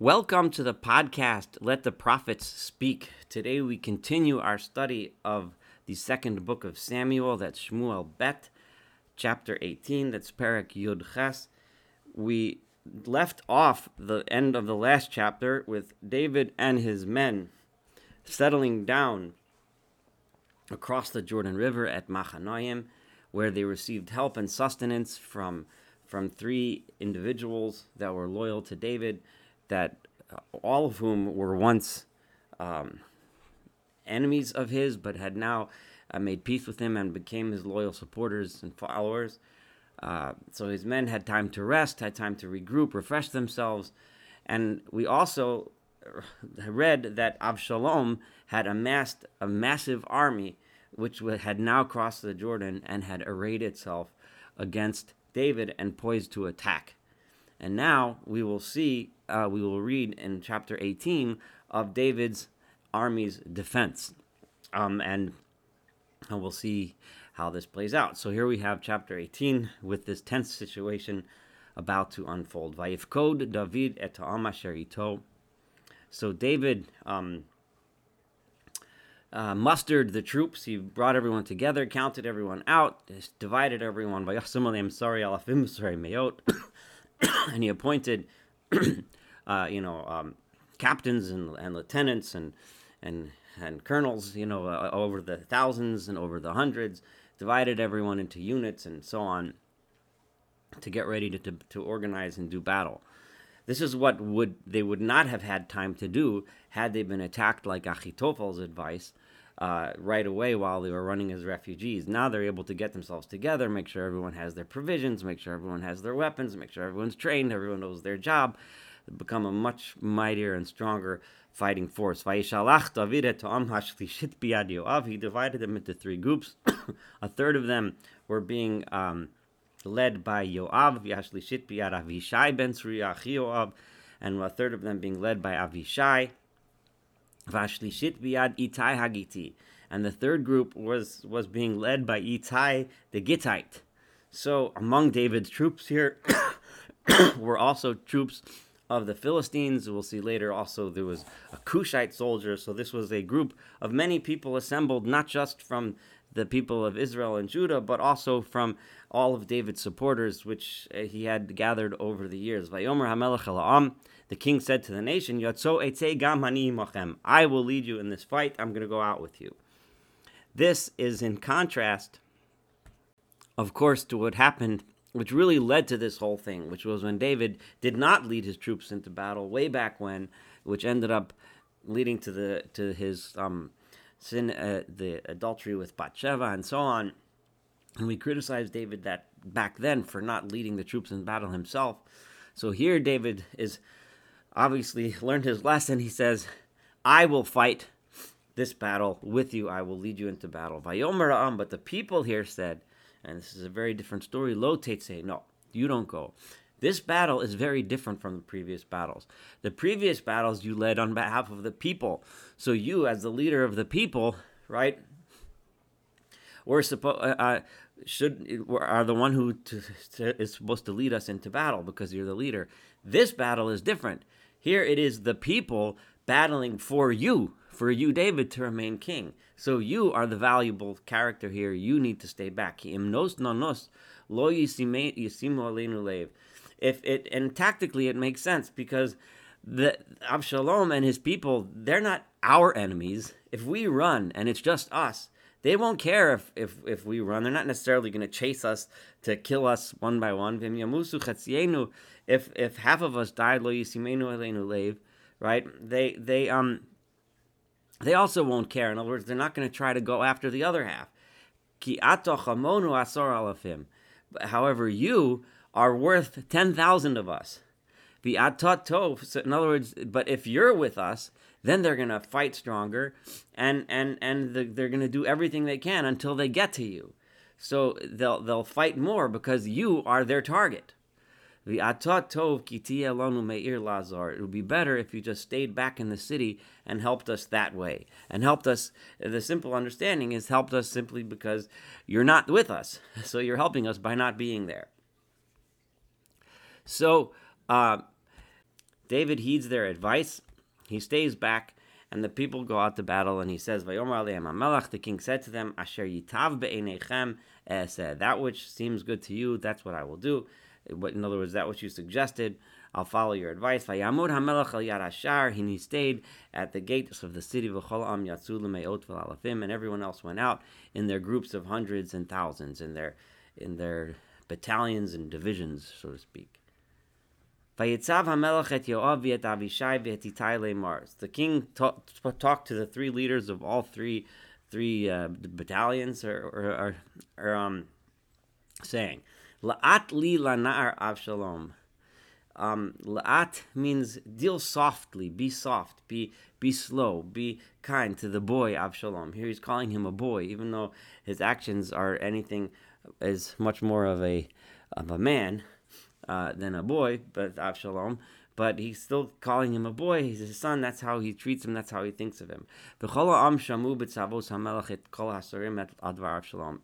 Welcome to the podcast, Let the Prophets Speak. Today we continue our study of the second book of Samuel, that's Shmuel Bet, chapter 18, that's Perek Yud Ches. We left off the end of the last chapter with David and his men settling down across the Jordan River at Machanoim, where they received help and sustenance from, from three individuals that were loyal to David that all of whom were once um, enemies of his, but had now uh, made peace with him and became his loyal supporters and followers. Uh, so his men had time to rest, had time to regroup, refresh themselves. And we also read that Absalom had amassed a massive army, which had now crossed the Jordan and had arrayed itself against David and poised to attack. And now we will see, uh, we will read in chapter 18 of David's army's defense. Um, and we'll see how this plays out. So here we have chapter 18 with this tense situation about to unfold. Vayifkod David et So David um, uh, mustered the troops. He brought everyone together, counted everyone out, divided everyone. sorry, and he appointed, uh, you know, um, captains and, and lieutenants and and and colonels, you know, uh, over the thousands and over the hundreds, divided everyone into units and so on to get ready to, to, to organize and do battle. This is what would they would not have had time to do had they been attacked like Achitophel's advice uh, right away while they were running as refugees. Now they're able to get themselves together, make sure everyone has their provisions, make sure everyone has their weapons, make sure everyone's trained, everyone knows their job, become a much mightier and stronger fighting force. He divided them into three groups. a third of them were being um, led by Yoav, Avishai ben Yoav, and a third of them being led by Avishai. Vashlishit biad Itai Hagiti. And the third group was, was being led by Itai the Gittite. So among David's troops here were also troops of the Philistines. We'll see later also there was a Cushite soldier. So this was a group of many people assembled, not just from the people of Israel and Judah, but also from all of David's supporters, which uh, he had gathered over the years. The king said to the nation, I will lead you in this fight. I'm going to go out with you. This is in contrast, of course, to what happened, which really led to this whole thing, which was when David did not lead his troops into battle way back when, which ended up leading to the to his um, sin, uh, the adultery with Bathsheba, and so on. And we criticized David that back then for not leading the troops in battle himself. So here David is obviously learned his lesson. He says, I will fight this battle with you. I will lead you into battle. Vayomer but the people here said, and this is a very different story, Lo say, no, you don't go. This battle is very different from the previous battles. The previous battles you led on behalf of the people. So you, as the leader of the people, right, were supposed uh, uh, should are the one who to, to, is supposed to lead us into battle because you're the leader. This battle is different. Here it is the people battling for you, for you, David, to remain king. So you are the valuable character here. You need to stay back. If it and tactically it makes sense because the Absalom and his people, they're not our enemies. If we run and it's just us, they won't care if, if, if we run. They're not necessarily going to chase us to kill us one by one. If if half of us died, right? They they um they also won't care. In other words, they're not going to try to go after the other half. Ki atochamonu asor alafim. However, you are worth ten thousand of us. The atot. In other words, but if you're with us, then they're gonna fight stronger, and and and the, they're gonna do everything they can until they get to you. So they'll they'll fight more because you are their target. It would be better if you just stayed back in the city and helped us that way, and helped us. The simple understanding is helped us simply because you're not with us, so you're helping us by not being there. So. Uh, David heeds their advice. He stays back, and the people go out to battle. And he says. The king said to them, "Asher yitav That which seems good to you, that's what I will do. In other words, that which you suggested." I'll follow your advice. Vayamud Hamelach al Yad Hashar. He stayed at the gates of the city of Am Yatzul Me'ot Alafim, and everyone else went out in their groups of hundreds and thousands, in their in their battalions and divisions, so to speak. Vayitzav Hamelach et Yoav et Avishai Itai Mars. The king talked to the three leaders of all three three uh, battalions, or, or, or, or um, saying, La'at li lanar Avshalom. Um, la'at means deal softly, be soft, be be slow, be kind to the boy Avshalom. Here he's calling him a boy, even though his actions are anything as much more of a of a man uh, than a boy, but Avshalom. But he's still calling him a boy. He's his son. That's how he treats him. That's how he thinks of him.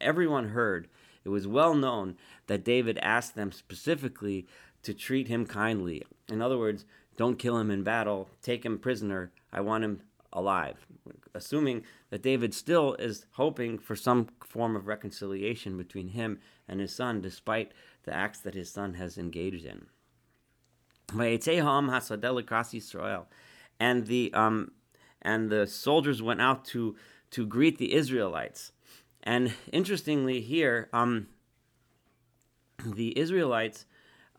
Everyone heard. It was well known that David asked them specifically to treat him kindly. In other words, don't kill him in battle, take him prisoner. I want him alive. Assuming that David still is hoping for some form of reconciliation between him and his son, despite the acts that his son has engaged in. And the um, and the soldiers went out to to greet the Israelites. And interestingly, here, um, the Israelites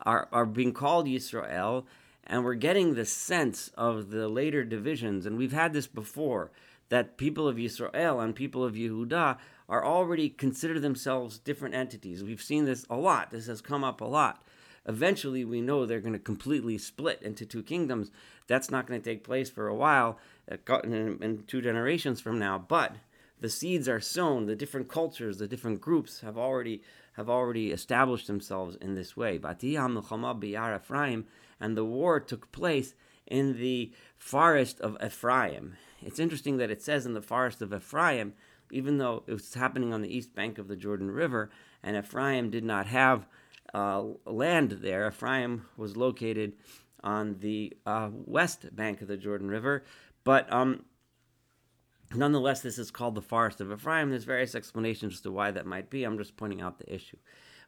are, are being called Yisrael, and we're getting the sense of the later divisions, and we've had this before, that people of Yisrael and people of Yehuda are already consider themselves different entities. We've seen this a lot. This has come up a lot. Eventually, we know they're going to completely split into two kingdoms. That's not going to take place for a while, uh, in two generations from now. But the seeds are sown. The different cultures, the different groups have already have already established themselves in this way. And the war took place in the forest of Ephraim. It's interesting that it says in the forest of Ephraim, even though it was happening on the east bank of the Jordan River, and Ephraim did not have uh, land there. Ephraim was located on the uh, west bank of the Jordan River, but um, Nonetheless, this is called the Forest of Ephraim. There's various explanations as to why that might be. I'm just pointing out the issue.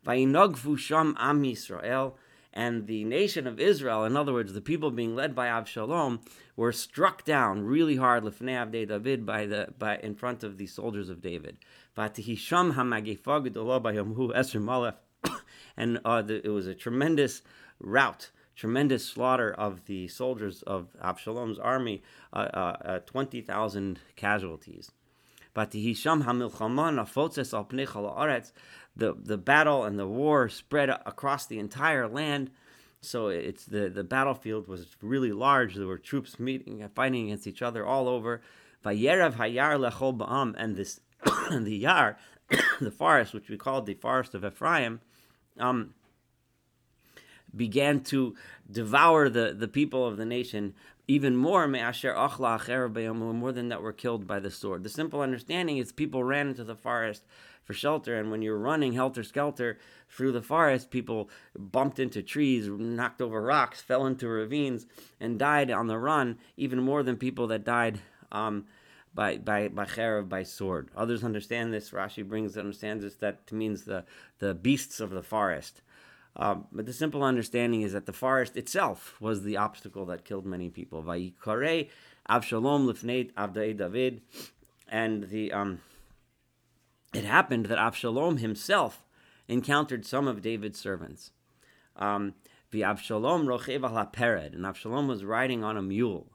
Vayinogvu sham am Yisrael, and the nation of Israel, in other words, the people being led by Avshalom, were struck down really hard lefnei avdei David by the by in front of the soldiers of David. Vatihisham hamagefa gedolah bayomhu esrim malef, and uh, the, it was a tremendous rout, tremendous slaughter of the soldiers of Absalom's army, uh, uh, uh 20,000 casualties. But the the battle and the war spread across the entire land. So it's the, the battlefield was really large. There were troops meeting and fighting against each other all over. Hayar and this the yar, the forest, which we called the forest of Ephraim, um, began to devour the, the people of the nation even more more than that were killed by the sword. The simple understanding is people ran into the forest for shelter, and when you're running helter skelter through the forest, people bumped into trees, knocked over rocks, fell into ravines, and died on the run, even more than people that died um, by by by cherev, by sword. Others understand this. Rashi brings understands this that means the the beasts of the forest. Um, but the simple understanding is that the forest itself was the obstacle that killed many people. Vayikare Avshalom lifneit Avdei David, and the um, it happened that Avshalom himself encountered some of David's servants. Um, Avshalom rochev al pered, and Avshalom was riding on a mule.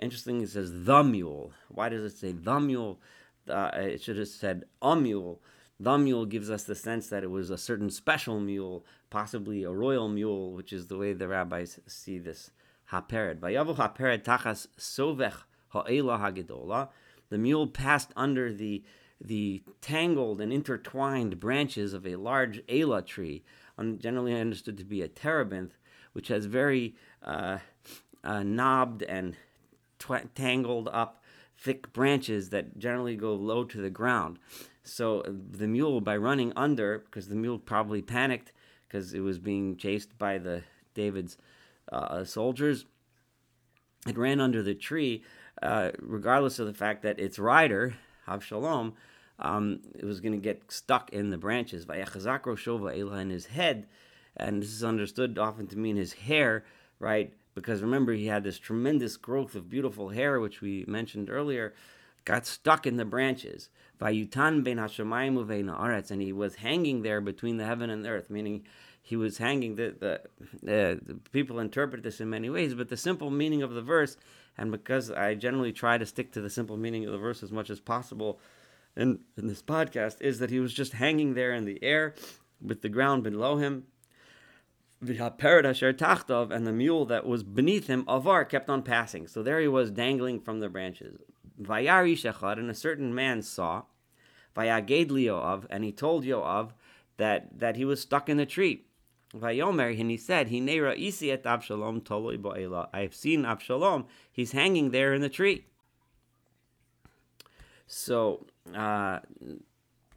Interesting, it says the mule. Why does it say the mule? Uh, it should have said a mule. The mule gives us the sense that it was a certain special mule, possibly a royal mule, which is the way the rabbis see this hapered. Vayavu hapered tachas sovech ha'ela hagedola. The mule passed under the the tangled and intertwined branches of a large ela tree, generally understood to be a terebinth, which has very uh, uh, knobbed and tw- tangled up thick branches that generally go low to the ground. So uh, the mule, by running under, because the mule probably panicked because it was being chased by the David's uh, soldiers, it ran under the tree, uh, regardless of the fact that its rider, Avshalom, um, it was going to get stuck in the branches. Vayachazakro shova Elah in his head, and this is understood often to mean his hair, right? Because remember, he had this tremendous growth of beautiful hair, which we mentioned earlier, got stuck in the branches. Vayutan ben hashamayim uvein aretz, and he was hanging there between the heaven and the earth, meaning he was hanging. The, the, uh, the people interpret this in many ways, but the simple meaning of the verse, and because I generally try to stick to the simple meaning of the verse as much as possible in, in this podcast, is that he was just hanging there in the air with the ground below him. And the mule that was beneath him, Avar, kept on passing. So there he was dangling from the branches. Vayari Shechad, and a certain man saw, Vayaged Yoav, and he told Yoav that, that he was stuck in the tree. Vayomer, and he said, Hinera isi et Avshalom toloi bo'ela. I have seen Avshalom, he's hanging there in the tree. So, uh,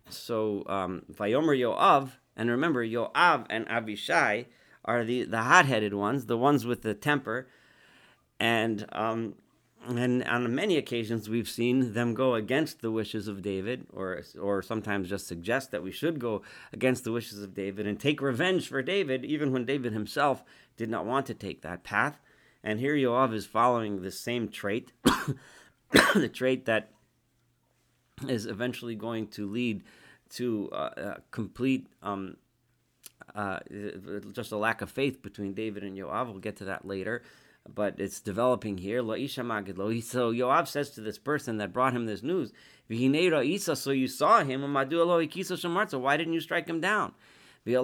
so um, Vayomer Yoav, and remember, Yoav and Avishai are the, the hot headed ones, the ones with the temper. And um, and on many occasions we've seen them go against the wishes of David, or or sometimes just suggest that we should go against the wishes of David and take revenge for David, even when David himself did not want to take that path. And here Yoav is following the same trait, the trait that is eventually going to lead to uh, a complete. Um, uh, just a lack of faith between David and Yoav. We'll get to that later but it's developing here. So Yoav says to this person that brought him this news, so you saw him, so why didn't you strike him down? I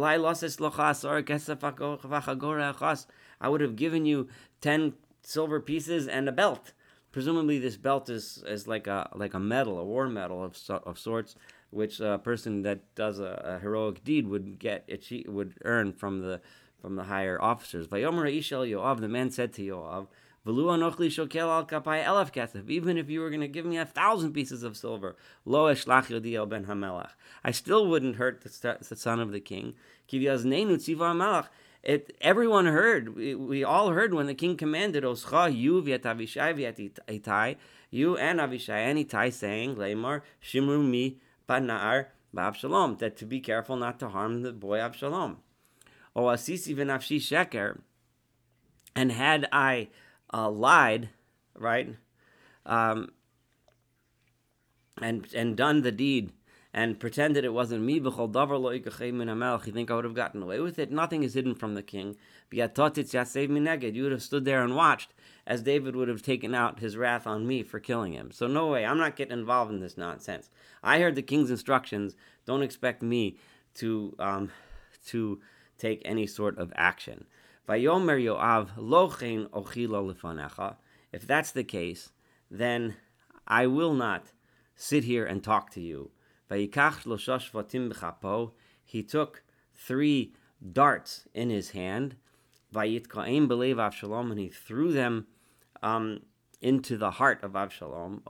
would have given you 10 silver pieces and a belt. Presumably, this belt is, is like a like a medal, a war medal of, of sorts, which a person that does a, a heroic deed would get, would earn from the from the higher officers. Vayomer Ishel Yoav, the man said to Yoav, V'lu anochli shokel al kapai elef kesef. Even if you were going to give me a thousand pieces of silver, lo eshlach yodiel ben hamelach. I still wouldn't hurt the, the son of the king. Kivyaz neinu tziva hamelach. It, everyone heard, we, we, all heard when the king commanded, Oscha, you, Viet Avishai, Viet Itai, you and Avishai and Itai, saying, Shimru mi, Banar, Absalom, that to be careful not to harm the boy Absalom o asisi v'nafshi sheker, and had I uh, lied, right, um, and and done the deed and pretended it wasn't me, you think I would have gotten away with it? Nothing is hidden from the king. You would have stood there and watched as David would have taken out his wrath on me for killing him. So no way, I'm not getting involved in this nonsense. I heard the king's instructions. Don't expect me to um, to take any sort of action. If that's the case, then I will not sit here and talk to you. He took three darts in his hand. And he threw them um, into the heart of Avshalom.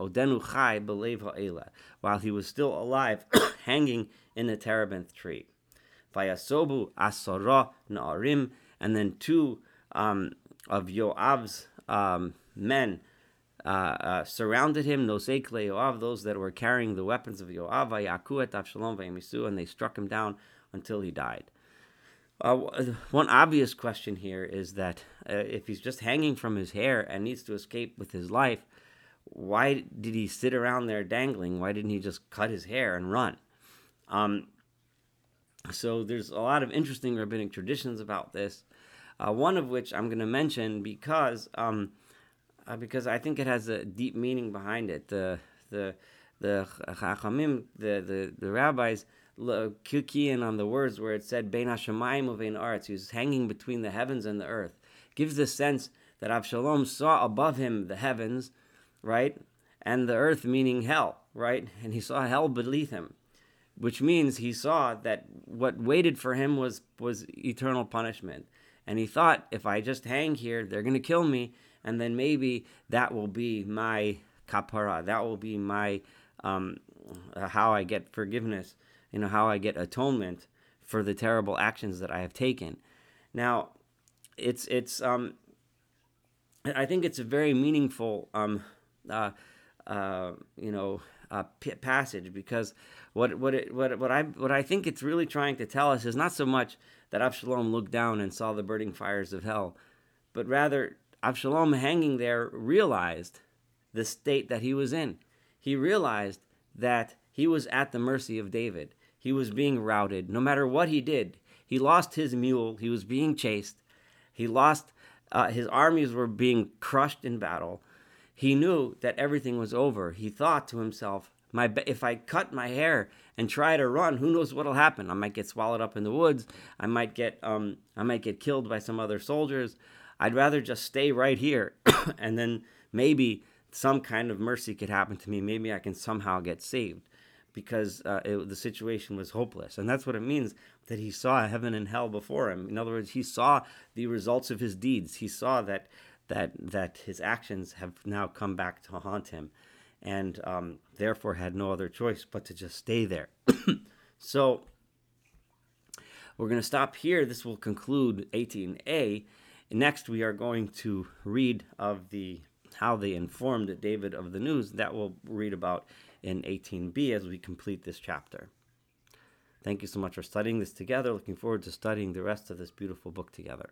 While he was still alive, hanging in the terebinth tree. Na'arim, and then two um, of Yoav's um, men uh, uh, surrounded him, those that were carrying the weapons of Yoav, and they struck him down until he died. Uh, one obvious question here is that uh, if he's just hanging from his hair and needs to escape with his life, why did he sit around there dangling? Why didn't he just cut his hair and run? Um, so there's a lot of interesting rabbinic traditions about this. Uh, one of which I'm going to mention because um, uh, because I think it has a deep meaning behind it. The the the chachamim, the the, the rabbis key in on the words where it said "bein hashemayim uvein arts." Was hanging between the heavens and the earth. Gives the sense that Avshalom saw above him the heavens, right, and the earth, meaning hell, right, and he saw hell beneath him which means he saw that what waited for him was was eternal punishment and he thought if i just hang here they're going to kill me and then maybe that will be my kapara. That will be my um, how i get forgiveness you know how i get atonement for the terrible actions that i have taken. Now it's it's um I think it's a very meaningful, um, uh, uh, you know, uh, p- passage because what what it, what what I what I think it's really trying to tell us is not so much that Absalom looked down and saw the burning fires of hell, but rather Absalom hanging there realized the state that he was in. He realized that he was at the mercy of David. He was being routed. No matter what he did, he lost his mule. He was being chased. He lost, uh, his armies were being crushed in battle. He knew that everything was over. He thought to himself, my, if I cut my hair and try to run, who knows what'll happen? I might get swallowed up in the woods. I might get, um, I might get killed by some other soldiers. I'd rather just stay right here, and then maybe some kind of mercy could happen to me. Maybe I can somehow get saved because uh, it, the situation was hopeless. And that's what it means that he saw heaven and hell before him. In other words, he saw the results of his deeds. He saw that that that his actions have now come back to haunt him, and um, therefore had no other choice but to just stay there. so we're going to stop here. This will conclude 18a. Next, we are going to read of the how they informed David of the news. That we'll read about in 18b as we complete this chapter. Thank you so much for studying this together. Looking forward to studying the rest of this beautiful book together.